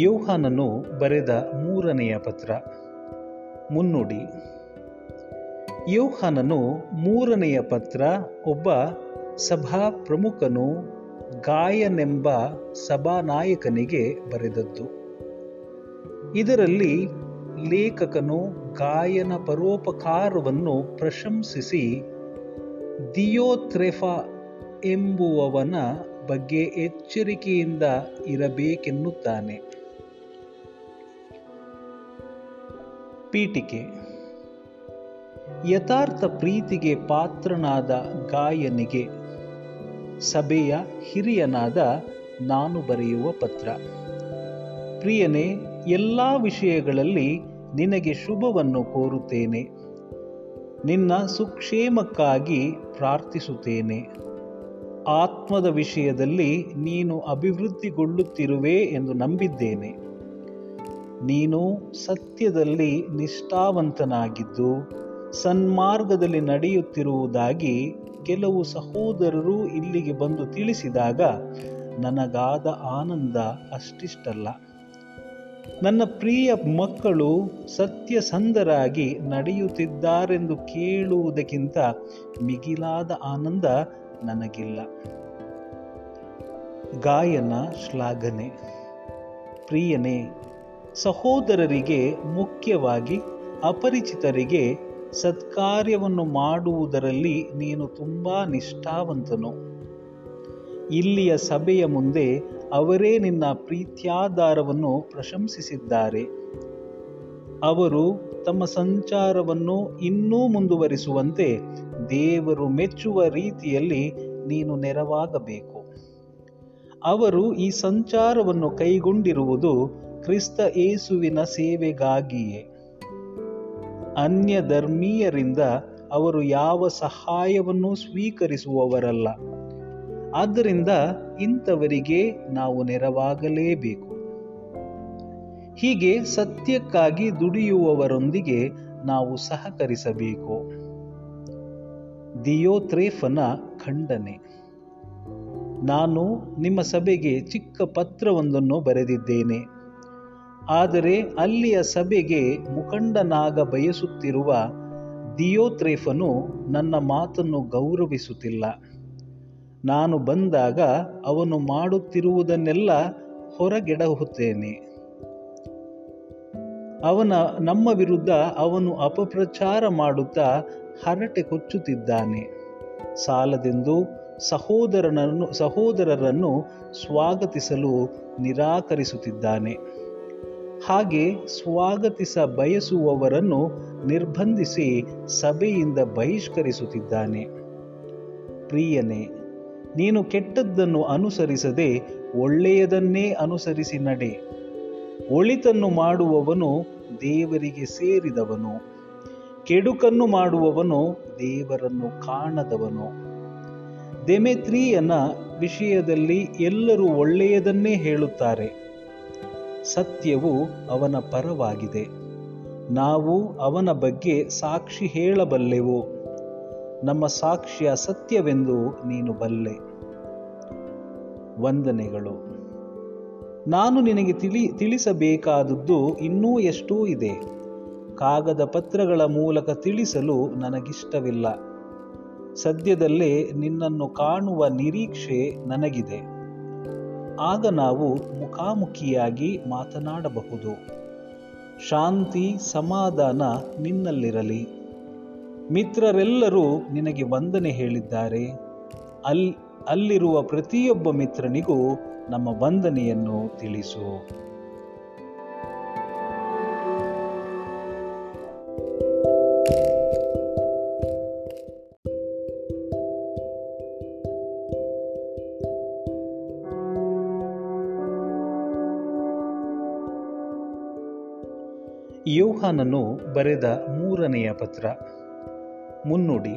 ಯೋಹಾನನು ಬರೆದ ಮೂರನೆಯ ಪತ್ರ. ಮುನ್ನುಡಿ. ಯೋಹಾನನು ಮೂರನೆಯ ಪತ್ರ ಒಬ್ಬ ಸಭಾ ಪ್ರಮುಖನು ಗಾಯನೆಂಬ ಸಭಾನಾಯಕನಿಗೆ ಬರೆದದ್ದು. ಇದರಲ್ಲಿ ಲೇಖಕನು ಗಾಯನ ಪರೋಪಕಾರವನ್ನು ಪ್ರಶಂಸಿಸಿ ದಿಯೋತ್ರೆಫ ಎಂಬುವವನ ಬಗ್ಗೆ ಎಚ್ಚರಿಕೆಯಿಂದ ಇರಬೇಕೆನ್ನುತ್ತಾನೆ. ಪೀಠಿಕೆ. ಯಥಾರ್ಥ ಪ್ರೀತಿಗೆ ಪಾತ್ರನಾದ ಗಾಯನಿಗೆ ಸಭೆಯ ಹಿರಿಯನಾದ ನಾನು ಬರೆಯುವ ಪತ್ರ. ಪ್ರಿಯನೇ, ಎಲ್ಲ ವಿಷಯಗಳಲ್ಲಿ ನಿನಗೆ ಶುಭವನ್ನು ಕೋರುತ್ತೇನೆ. ನಿನ್ನ ಸುಕ್ಷೇಮಕ್ಕಾಗಿ ಪ್ರಾರ್ಥಿಸುತ್ತೇನೆ. ಆತ್ಮದ ವಿಷಯದಲ್ಲಿ ನೀನು ಅಭಿವೃದ್ಧಿಗೊಳ್ಳುತ್ತಿರುವೆ ಎಂದು ನಂಬಿದ್ದೇನೆ. ನೀನು ಸತ್ಯದಲ್ಲಿ ನಿಷ್ಠಾವಂತನಾಗಿದ್ದು, ಸನ್ಮಾರ್ಗದಲ್ಲಿ ನಡೆಯುತ್ತಿರುವುದಾಗಿ ಕೆಲವು ಸಹೋದರರು ಇಲ್ಲಿಗೆ ಬಂದು ತಿಳಿಸಿದಾಗ, ನನಗಾದ ಆನಂದ ಅಷ್ಟಿಷ್ಟಲ್ಲ. ನನ್ನ ಪ್ರಿಯ ಮಕ್ಕಳು ಸತ್ಯಸಂಧರಾಗಿ ನಡೆಯುತ್ತಿದ್ದಾರೆಂದು ಕೇಳುವುದಕ್ಕಿಂತ ಮಿಗಿಲಾದ ಆನಂದ ನನಗಿಲ್ಲ. ಗಾಯನ ಶ್ಲಾಘನೆ. ಪ್ರಿಯನೇ ಸಹೋದರರಿಗೆ ಮುಖ್ಯವಾಗಿ ಅಪರಿಚಿತರಿಗೆ ಸತ್ಕಾರ್ಯವನ್ನು ಮಾಡುವುದರಲ್ಲಿ ನೀನು ತುಂಬ ನಿಷ್ಠಾವಂತನು. ಇಲ್ಲಿಯ ಸಭೆಯ ಮುಂದೆ ಅವರೇ ನಿನ್ನ ಪ್ರೀತ್ಯಾಧಾರವನ್ನು ಪ್ರಶಂಸಿಸಿದ್ದಾರೆ. ಅವರು ತಮ್ಮ ಸಂಚಾರವನ್ನು ಇನ್ನೂ ಮುಂದುವರಿಸುವಂತೆ ದೇವರು ಮೆಚ್ಚುವ ರೀತಿಯಲ್ಲಿ ನೀನು ನೆರವಾಗಬೇಕು. ಅವರು ಈ ಸಂಚಾರವನ್ನು ಕೈಗೊಂಡಿರುವುದು ಕ್ರಿಸ್ತ ಏಸುವಿನ ಸೇವೆಗಾಗಿಯೇ ಅನ್ಯ ಧರ್ಮೀಯರಿಂದ ಅವರು ಯಾವ ಸಹಾಯವನ್ನು ಸ್ವೀಕರಿಸುವವರಲ್ಲ. ಆದ್ದರಿಂದ ಇಂಥವರಿಗೆ ನಾವು ನೆರವಾಗಲೇಬೇಕು. ಹೀಗೆ ಸತ್ಯಕ್ಕಾಗಿ ದುಡಿಯುವವರೊಂದಿಗೆ ನಾವು ಸಹಕರಿಸಬೇಕು. ದಿಯೋತ್ರೇಫನ ಖಂಡನೆ. ನಾನು ನಿಮ್ಮ ಸಭೆಗೆ ಚಿಕ್ಕ ಪತ್ರವೊಂದನ್ನು ಬರೆದಿದ್ದೇನೆ. ಆದರೆ ಅಲ್ಲಿಯ ಸಭೆಗೆ ಮುಖಂಡನಾಗ ಬಯಸುತ್ತಿರುವ ದಿಯೋತ್ರೇಫನು ನನ್ನ ಮಾತನ್ನು ಗೌರವಿಸುತ್ತಿಲ್ಲ. ನಾನು ಬಂದಾಗ ಅವನು ಮಾಡುತ್ತಿರುವುದನ್ನೆಲ್ಲ ಹೊರಗೆಡಹುತ್ತೇನೆ. ಅವನ ನಮ್ಮ ವಿರುದ್ಧ ಅವನು ಅಪಪ್ರಚಾರ ಮಾಡುತ್ತಾ ಹರಟೆ ಕೊಚ್ಚುತ್ತಿದ್ದಾನೆ. ಸಾಲದೆಂದು ಸಹೋದರನನ್ನು ಸಹೋದರರನ್ನು ಸ್ವಾಗತಿಸಲು ನಿರಾಕರಿಸುತ್ತಿದ್ದಾನೆ. ಹಾಗೆ ಸ್ವಾಗತಿಸ ಬಯಸುವವರನ್ನು ನಿರ್ಬಂಧಿಸಿ ಸಭೆಯಿಂದ ಬಹಿಷ್ಕರಿಸುತ್ತಿದ್ದಾನೆ. ಪ್ರಿಯನೇ, ನೀನು ಕೆಟ್ಟದ್ದನ್ನು ಅನುಸರಿಸದೆ ಒಳ್ಳೆಯದನ್ನೇ ಅನುಸರಿಸಿ ನಡೆ. ಒಳಿತನ್ನು ಮಾಡುವವನು ದೇವರಿಗೆ ಸೇರಿದವನು. ಕೆಡುಕನ್ನು ಮಾಡುವವನು ದೇವರನ್ನು ಕಾಣದವನು. ದೆಮೆತ್ರಿಯನ ವಿಷಯದಲ್ಲಿ ಎಲ್ಲರೂ ಒಳ್ಳೆಯದನ್ನೇ ಹೇಳುತ್ತಾರೆ. ಸತ್ಯವು ಅವನ ಪರವಾಗಿದೆ. ನಾವು ಅವನ ಬಗ್ಗೆ ಸಾಕ್ಷಿ ಹೇಳಬಲ್ಲೆವು. ನಮ್ಮ ಸಾಕ್ಷಿಯ ಸತ್ಯವೆಂದು ನೀನು ಬಲ್ಲೆ. ವಂದನೆಗಳು. ನಾನು ನಿನಗೆ ತಿಳಿ, ತಿಳಿಸಬೇಕಾದದ್ದು ಇನ್ನೂ ಎಷ್ಟೋ ಇದೆ. ಕಾಗದ ಪತ್ರಗಳ ಮೂಲಕ ತಿಳಿಸಲು ನನಗಿಷ್ಟವಿಲ್ಲ. ಸದ್ಯದಲ್ಲೇ ನಿನ್ನನ್ನು ಕಾಣುವ ನಿರೀಕ್ಷೆ ನನಗಿದೆ. ಆಗ ನಾವು ಮುಖಾಮುಖಿಯಾಗಿ ಮಾತನಾಡಬಹುದು. ಶಾಂತಿ, ಸಮಾಧಾನ ನಿನ್ನಲ್ಲಿರಲಿ. ಮಿತ್ರರೆಲ್ಲರೂ ನಿನಗೆ ವಂದನೆ ಹೇಳಿದ್ದಾರೆ. ಅಲ್, ಅಲ್ಲಿರುವ ಪ್ರತಿಯೊಬ್ಬ ಮಿತ್ರನಿಗೂ ನಮ್ಮ ವಂದನೆಯನ್ನು ತಿಳಿಸು. ಯೋಹಾನನು ಬರೆದ ಮೂರನೆಯ ಪತ್ರ. ಮುನ್ನುಡಿ.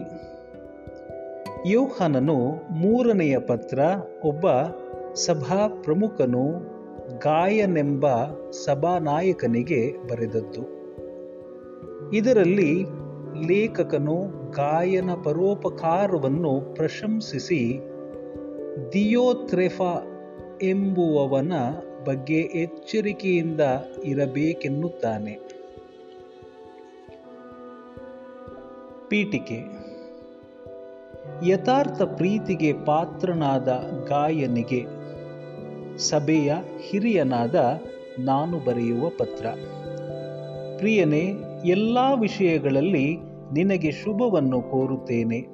ಯೋಹಾನನು ಮೂರನೆಯ ಪತ್ರ ಒಬ್ಬ ಸಭಾ ಪ್ರಮುಖನು ಗಾಯನೆಂಬ ಸಭಾನಾಯಕನಿಗೆ ಬರೆದದ್ದು. ಇದರಲ್ಲಿ ಲೇಖಕನು ಗಾಯನ ಪರೋಪಕಾರವನ್ನು ಪ್ರಶಂಸಿಸಿ, ದಿಯೋತ್ರೆಫಾ ಎಂಬುವವನ ಬಗ್ಗೆ ಎಚ್ಚರಿಕೆಯಿಂದ ಇರಬೇಕೆನ್ನುತ್ತಾನೆ. ಪೀಠಿಕೆ. ಯಥಾರ್ಥ ಪ್ರೀತಿಗೆ ಪಾತ್ರನಾದ ಗಾಯನಿಗೆ, ಸಭೆಯ ಹಿರಿಯನಾದ ನಾನು ಬರೆಯುವ ಪತ್ರ. ಪ್ರಿಯನೇ, ಎಲ್ಲ ವಿಷಯಗಳಲ್ಲಿ ನಿನಗೆ ಶುಭವನ್ನು ಕೋರುತ್ತೇನೆ.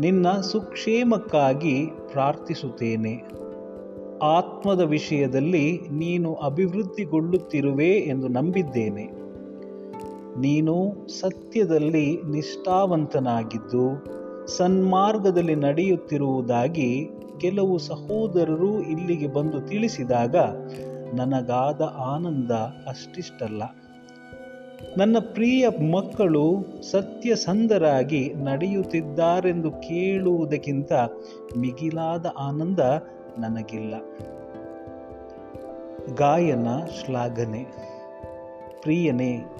ನಿನ್ನ ಸುಕ್ಷೇಮಕ್ಕಾಗಿ ಪ್ರಾರ್ಥಿಸುತ್ತೇನೆ. ಆತ್ಮದ ವಿಷಯದಲ್ಲಿ ನೀನು ಅಭಿವೃದ್ಧಿಗೊಳ್ಳುತ್ತಿರುವೆ ಎಂದು ನಂಬಿದ್ದೇನೆ. ನೀನು ಸತ್ಯದಲ್ಲಿ ನಿಷ್ಠಾವಂತನಾಗಿದ್ದು ಸನ್ಮಾರ್ಗದಲ್ಲಿ ನಡೆಯುತ್ತಿರುವುದಾಗಿ ಕೆಲವು ಸಹೋದರರು ಇಲ್ಲಿಗೆ ಬಂದು ತಿಳಿಸಿದಾಗ, ನನಗಾದ ಆನಂದ ಅಷ್ಟಿಷ್ಟಲ್ಲ. ನನ್ನ ಪ್ರಿಯ ಮಕ್ಕಳು ಸತ್ಯಸಂಧರಾಗಿ ನಡೆಯುತ್ತಿದ್ದಾರೆಂದು ಕೇಳುವುದಕ್ಕಿಂತ ಮಿಗಿಲಾದ ಆನಂದ ನನಗಿಲ್ಲ. ಗಾಯನ ಶ್ಲಾಘನೆ. ಪ್ರಿಯನೇ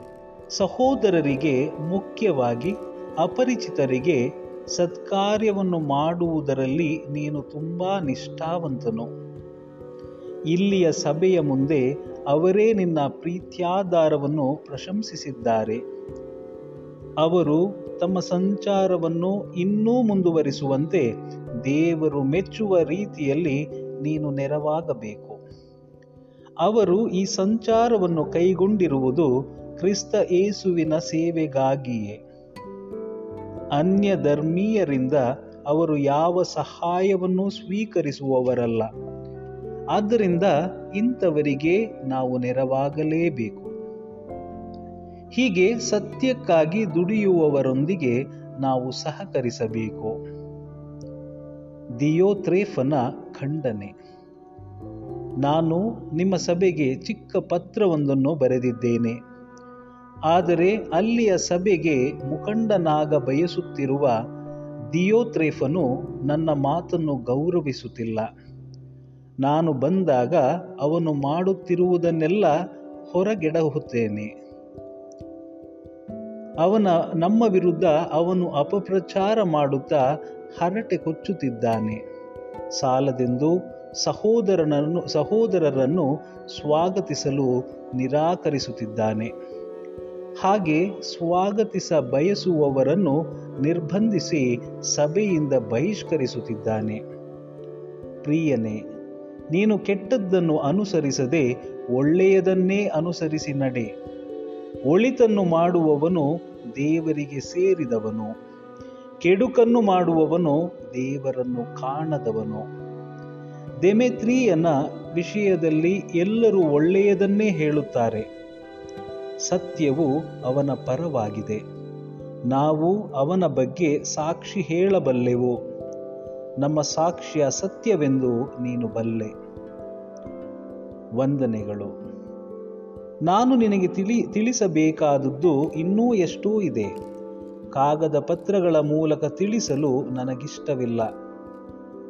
ಸಹೋದರರಿಗೆ ಮುಖ್ಯವಾಗಿ ಅಪರಿಚಿತರಿಗೆ ಸತ್ಕಾರ್ಯವನ್ನು ಮಾಡುವುದರಲ್ಲಿ ನೀನು ತುಂಬ ನಿಷ್ಠಾವಂತನು. ಇಲ್ಲಿಯ ಸಭೆಯ ಮುಂದೆ ಅವರೇ ನಿನ್ನ ಪ್ರೀತ್ಯಾಧಾರವನ್ನು ಪ್ರಶಂಸಿಸಿದ್ದಾರೆ. ಅವರು ತಮ್ಮ ಸಂಚಾರವನ್ನು ಇನ್ನೂ ಮುಂದುವರಿಸುವಂತೆ ದೇವರು ಮೆಚ್ಚುವ ರೀತಿಯಲ್ಲಿ ನೀನು ನೆರವಾಗಬೇಕು. ಅವರು ಈ ಸಂಚಾರವನ್ನು ಕೈಗೊಂಡಿರುವುದು ಕ್ರಿಸ್ತ ಏಸುವಿನ ಸೇವೆಗಾಗಿಯೇ ಅನ್ಯ ಧರ್ಮೀಯರಿಂದ ಅವರು ಯಾವ ಸಹಾಯವನ್ನು ಸ್ವೀಕರಿಸುವವರಲ್ಲ. ಆದ್ದರಿಂದ ಇಂಥವರಿಗೆ ನಾವು ನೆರವಾಗಲೇಬೇಕು. ಹೀಗೆ ಸತ್ಯಕ್ಕಾಗಿ ದುಡಿಯುವವರೊಂದಿಗೆ ನಾವು ಸಹಕರಿಸಬೇಕು. ದಿಯೋತ್ರೇಫನ ಖಂಡನೆ. ನಾನು ನಿಮ್ಮ ಸಭೆಗೆ ಚಿಕ್ಕ ಪತ್ರವೊಂದನ್ನು ಬರೆದಿದ್ದೇನೆ. ಆದರೆ ಅಲ್ಲಿಯ ಸಭೆಗೆ ಮುಖಂಡನಾಗ ಬಯಸುತ್ತಿರುವ ದಿಯೋತ್ರೇಫನು ನನ್ನ ಮಾತನ್ನು ಗೌರವಿಸುತ್ತಿಲ್ಲ. ನಾನು ಬಂದಾಗ ಅವನು ಮಾಡುತ್ತಿರುವುದನ್ನೆಲ್ಲ ಹೊರಗೆಡಹುತ್ತೇನೆ. ಅವನ, ನಮ್ಮ ವಿರುದ್ಧ ಅವನು ಅಪಪ್ರಚಾರ ಮಾಡುತ್ತಾ ಹರಟೆ ಕೊಚ್ಚುತ್ತಿದ್ದಾನೆ. ಸಾಲದೆಂದು ಸಹೋದರನನ್ನು, ಸಹೋದರರನ್ನು ಸ್ವಾಗತಿಸಲು ನಿರಾಕರಿಸುತ್ತಿದ್ದಾನೆ. ಹಾಗೆ ಸ್ವಾಗತಿಸ ಬಯಸುವವರನ್ನು ನಿರ್ಬಂಧಿಸಿ ಸಭೆಯಿಂದ ಬಹಿಷ್ಕರಿಸುತ್ತಿದ್ದಾನೆ. ಪ್ರಿಯನೇ, ನೀನು ಕೆಟ್ಟದ್ದನ್ನು ಅನುಸರಿಸದೆ ಒಳ್ಳೆಯದನ್ನೇ ಅನುಸರಿಸಿ ನಡೆ. ಒಳಿತನ್ನು ಮಾಡುವವನು ದೇವರಿಗೆ ಸೇರಿದವನು. ಕೆಡುಕನ್ನು ಮಾಡುವವನು ದೇವರನ್ನು ಕಾಣದವನು. ದೆಮೆತ್ರಿಯನ ವಿಷಯದಲ್ಲಿ ಎಲ್ಲರೂ ಒಳ್ಳೆಯದನ್ನೇ ಹೇಳುತ್ತಾರೆ. ಸತ್ಯವು ಅವನ ಪರವಾಗಿದೆ. ನಾವು ಅವನ ಬಗ್ಗೆ ಸಾಕ್ಷಿ ಹೇಳಬಲ್ಲೆವು. ನಮ್ಮ ಸಾಕ್ಷಿಯ ಸತ್ಯವೆಂದು ನೀನು ಬಲ್ಲೆ. ವಂದನೆಗಳು. ನಾನು ನಿನಗೆ ತಿಳಿ, ತಿಳಿಸಬೇಕಾದದ್ದು ಇನ್ನೂ ಎಷ್ಟೂ ಇದೆ. ಕಾಗದ ಪತ್ರಗಳ ಮೂಲಕ ತಿಳಿಸಲು ನನಗಿಷ್ಟವಿಲ್ಲ.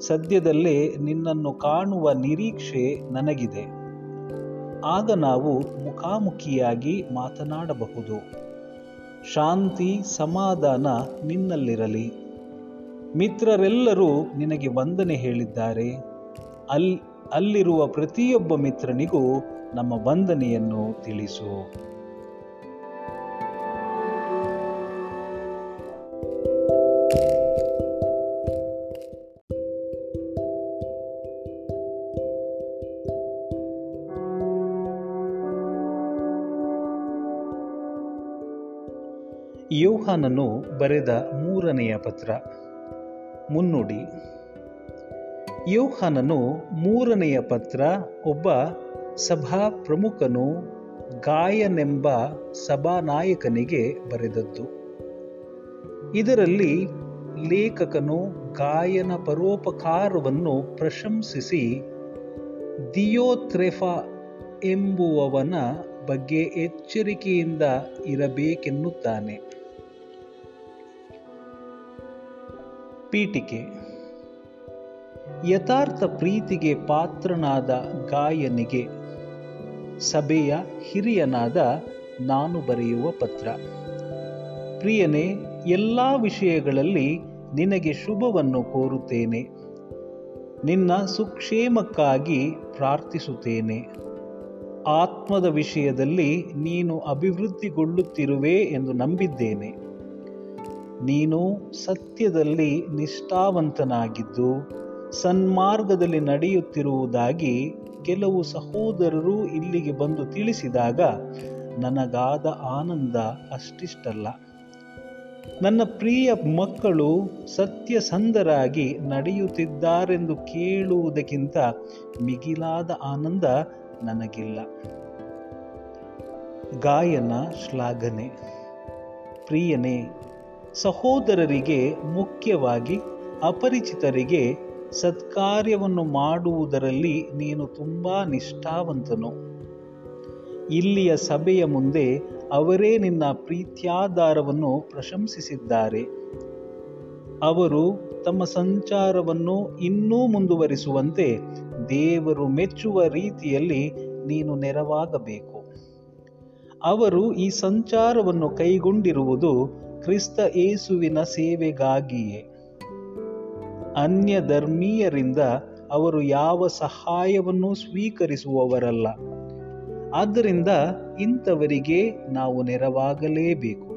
ಸದ್ಯದಲ್ಲೇ ನಿನ್ನನ್ನು ಕಾಣುವ ನಿರೀಕ್ಷೆ ನನಗಿದೆ. ಆಗ ನಾವು ಮುಖಾಮುಖಿಯಾಗಿ ಮಾತನಾಡಬಹುದು. ಶಾಂತಿ, ಸಮಾಧಾನ ನಿನ್ನಲ್ಲಿರಲಿ. ಮಿತ್ರರೆಲ್ಲರೂ ನಿನಗೆ ವಂದನೆ ಹೇಳಿದ್ದಾರೆ. ಅಲ್, ಅಲ್ಲಿರುವ ಪ್ರತಿಯೊಬ್ಬ ಮಿತ್ರನಿಗೂ ನಮ್ಮ ವಂದನೆಯನ್ನು ತಿಳಿಸು. ಬರೆದ ಮೂರನೆಯ ಪತ್ರ. ಮುನ್ನುಡಿ. ಯೋಹಾನನು ಮೂರನೆಯ ಪತ್ರ ಒಬ್ಬ ಸಭಾ ಪ್ರಮುಖನು ಗಾಯನೆಂಬ ಸಭಾನಾಯಕನಿಗೆ ಬರೆದದ್ದು. ಇದರಲ್ಲಿ ಲೇಖಕನು ಗಾಯನ ಪರೋಪಕಾರವನ್ನು ಪ್ರಶಂಸಿಸಿ ದಿಯೋತ್ರೆಫ ಎಂಬುವವನ ಬಗ್ಗೆ ಎಚ್ಚರಿಕೆಯಿಂದ ಇರಬೇಕೆನ್ನುತ್ತಾನೆ. ಪೀಠಿಕೆ. ಯಥಾರ್ಥ ಪ್ರೀತಿಗೆ ಪಾತ್ರನಾದ ಗಾಯನಿಗೆ ಸಭೆಯ ಹಿರಿಯನಾದ ನಾನು ಬರೆಯುವ ಪತ್ರ. ಪ್ರಿಯನೇ, ಎಲ್ಲ ವಿಷಯಗಳಲ್ಲಿ ನಿನಗೆ ಶುಭವನ್ನು ಕೋರುತ್ತೇನೆ. ನಿನ್ನ ಸುಕ್ಷೇಮಕ್ಕಾಗಿ ಪ್ರಾರ್ಥಿಸುತ್ತೇನೆ. ಆತ್ಮದ ವಿಷಯದಲ್ಲಿ ನೀನು ಅಭಿವೃದ್ಧಿಗೊಳ್ಳುತ್ತಿರುವೆ ಎಂದು ನಂಬಿದ್ದೇನೆ. ನೀನು ಸತ್ಯದಲ್ಲಿ ನಿಷ್ಠಾವಂತನಾಗಿದ್ದು ಸನ್ಮಾರ್ಗದಲ್ಲಿ ನಡೆಯುತ್ತಿರುವುದಾಗಿ ಕೆಲವು ಸಹೋದರರು ಇಲ್ಲಿಗೆ ಬಂದು ತಿಳಿಸಿದಾಗ, ನನಗಾದ ಆನಂದ ಅಷ್ಟಿಷ್ಟಲ್ಲ. ನನ್ನ ಪ್ರಿಯ ಮಕ್ಕಳು ಸತ್ಯಸಂಧರಾಗಿ ನಡೆಯುತ್ತಿದ್ದಾರೆಂದು ಕೇಳುವುದಕ್ಕಿಂತ ಮಿಗಿಲಾದ ಆನಂದ ನನಗಿಲ್ಲ. ಗಾಯನ ಶ್ಲಾಘನೆ. ಪ್ರಿಯನೇ ಸಹೋದರರಿಗೆ ಮುಖ್ಯವಾಗಿ ಅಪರಿಚಿತರಿಗೆ ಸತ್ಕಾರ್ಯವನ್ನು ಮಾಡುವುದರಲ್ಲಿ ನೀನು ತುಂಬ ನಿಷ್ಠಾವಂತನು. ಇಲ್ಲಿಯ ಸಭೆಯ ಮುಂದೆ ಅವರೇ ನಿನ್ನ ಪ್ರೀತ್ಯಾಧಾರವನ್ನು ಪ್ರಶಂಸಿಸಿದ್ದಾರೆ. ಅವರು ತಮ್ಮ ಸಂಚಾರವನ್ನು ಇನ್ನೂ ಮುಂದುವರಿಸುವಂತೆ ದೇವರು ಮೆಚ್ಚುವ ರೀತಿಯಲ್ಲಿ ನೀನು ನೆರವಾಗಬೇಕು. ಅವರು ಈ ಸಂಚಾರವನ್ನು ಕೈಗೊಂಡಿರುವುದು ಕ್ರಿಸ್ತ ಏಸುವಿನ ಸೇವೆಗಾಗಿಯೇ ಅನ್ಯ ಧರ್ಮೀಯರಿಂದ ಅವರು ಯಾವ ಸಹಾಯವನ್ನು ಸ್ವೀಕರಿಸುವವರಲ್ಲ. ಆದ್ದರಿಂದ ಇಂಥವರಿಗೆ ನಾವು ನೆರವಾಗಲೇಬೇಕು.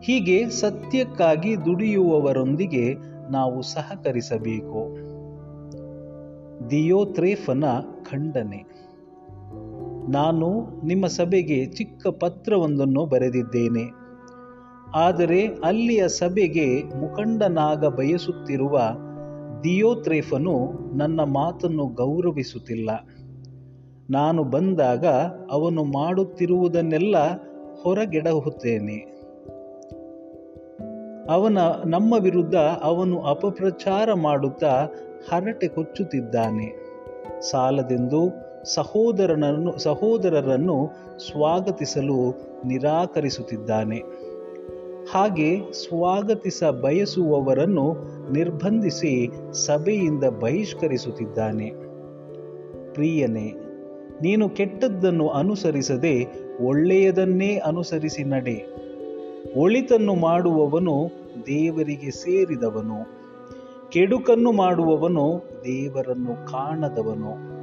ಹೀಗೆ ಸತ್ಯಕ್ಕಾಗಿ ದುಡಿಯುವವರೊಂದಿಗೆ ನಾವು ಸಹಕರಿಸಬೇಕು. ದಿಯೋತ್ರೇಫನ ಖಂಡನೆ. ನಾನು ನಿಮ್ಮ ಸಭೆಗೆ ಚಿಕ್ಕ ಪತ್ರವೊಂದನ್ನು ಬರೆದಿದ್ದೇನೆ. ಆದರೆ ಅಲ್ಲಿಯ ಸಭೆಗೆ ಮುಖಂಡನಾಗ ಬಯಸುತ್ತಿರುವ ದಿಯೋತ್ರೇಫನು ನನ್ನ ಮಾತನ್ನು ಗೌರವಿಸುತ್ತಿಲ್ಲ. ನಾನು ಬಂದಾಗ ಅವನು ಮಾಡುತ್ತಿರುವುದನ್ನೆಲ್ಲ ಹೊರಗೆಡಹುತ್ತೇನೆ. ಅವನ, ನಮ್ಮ ವಿರುದ್ಧ ಅವನು ಅಪಪ್ರಚಾರ ಮಾಡುತ್ತಾ ಹರಟೆ ಕೊಚ್ಚುತ್ತಿದ್ದಾನೆ. ಸಾಲದೆಂದು ಸಹೋದರನನ್ನು, ಸಹೋದರರನ್ನು ಸ್ವಾಗತಿಸಲು ನಿರಾಕರಿಸುತ್ತಿದ್ದಾನೆ. ಹಾಗೆ ಸ್ವಾಗತಿಸ ಬಯಸುವವರನ್ನು ನಿರ್ಬಂಧಿಸಿ ಸಭೆಯಿಂದ ಬಹಿಷ್ಕರಿಸುತ್ತಿದ್ದಾನೆ. ಪ್ರಿಯನೇ, ನೀನು ಕೆಟ್ಟದ್ದನ್ನು ಅನುಸರಿಸದೆ ಒಳ್ಳೆಯದನ್ನೇ ಅನುಸರಿಸಿ ನಡೆ. ಒಳಿತನ್ನು ಮಾಡುವವನು ದೇವರಿಗೆ ಸೇರಿದವನು. ಕೆಡುಕನ್ನು ಮಾಡುವವನು ದೇವರನ್ನು ಕಾಣದವನು.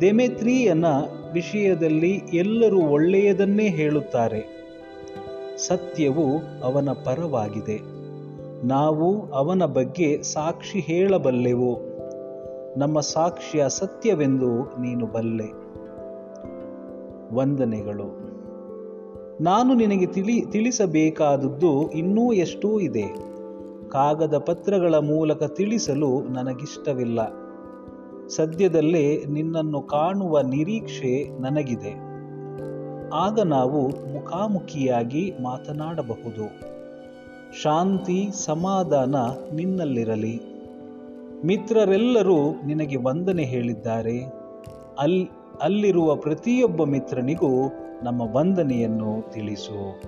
ದೆಮೆತ್ರಿಯನ ವಿಷಯದಲ್ಲಿ ಎಲ್ಲರೂ ಒಳ್ಳೆಯದನ್ನೇ ಹೇಳುತ್ತಾರೆ. ಸತ್ಯವು ಅವನ ಪರವಾಗಿದೆ. ನಾವು ಅವನ ಬಗ್ಗೆ ಸಾಕ್ಷಿ ಹೇಳಬಲ್ಲೆವು. ನಮ್ಮ ಸಾಕ್ಷಿಯ ಸತ್ಯವೆಂದು ನೀನು ಬಲ್ಲೆ. ವಂದನೆಗಳು. ನಾನು ನಿನಗೆ ತಿಳಿ, ತಿಳಿಸಬೇಕಾದದ್ದು ಇನ್ನೂ ಎಷ್ಟೂ ಇದೆ. ಕಾಗದ ಪತ್ರಗಳ ಮೂಲಕ ತಿಳಿಸಲು ನನಗಿಷ್ಟವಿಲ್ಲ. ಸದ್ಯದಲ್ಲೇ ನಿನ್ನನ್ನು ಕಾಣುವ ನಿರೀಕ್ಷೆ ನನಗಿದೆ. ಆಗ ನಾವು ಮುಖಾಮುಖಿಯಾಗಿ ಮಾತನಾಡಬಹುದು. ಶಾಂತಿ, ಸಮಾಧಾನ ನಿನ್ನಲ್ಲಿರಲಿ. ಮಿತ್ರರೆಲ್ಲರೂ ನಿನಗೆ ವಂದನೆ ಹೇಳಿದ್ದಾರೆ. ಅಲ್, ಅಲ್ಲಿರುವ ಪ್ರತಿಯೊಬ್ಬ ಮಿತ್ರನಿಗೂ ನಮ್ಮ ವಂದನೆಯನ್ನು ತಿಳಿಸು.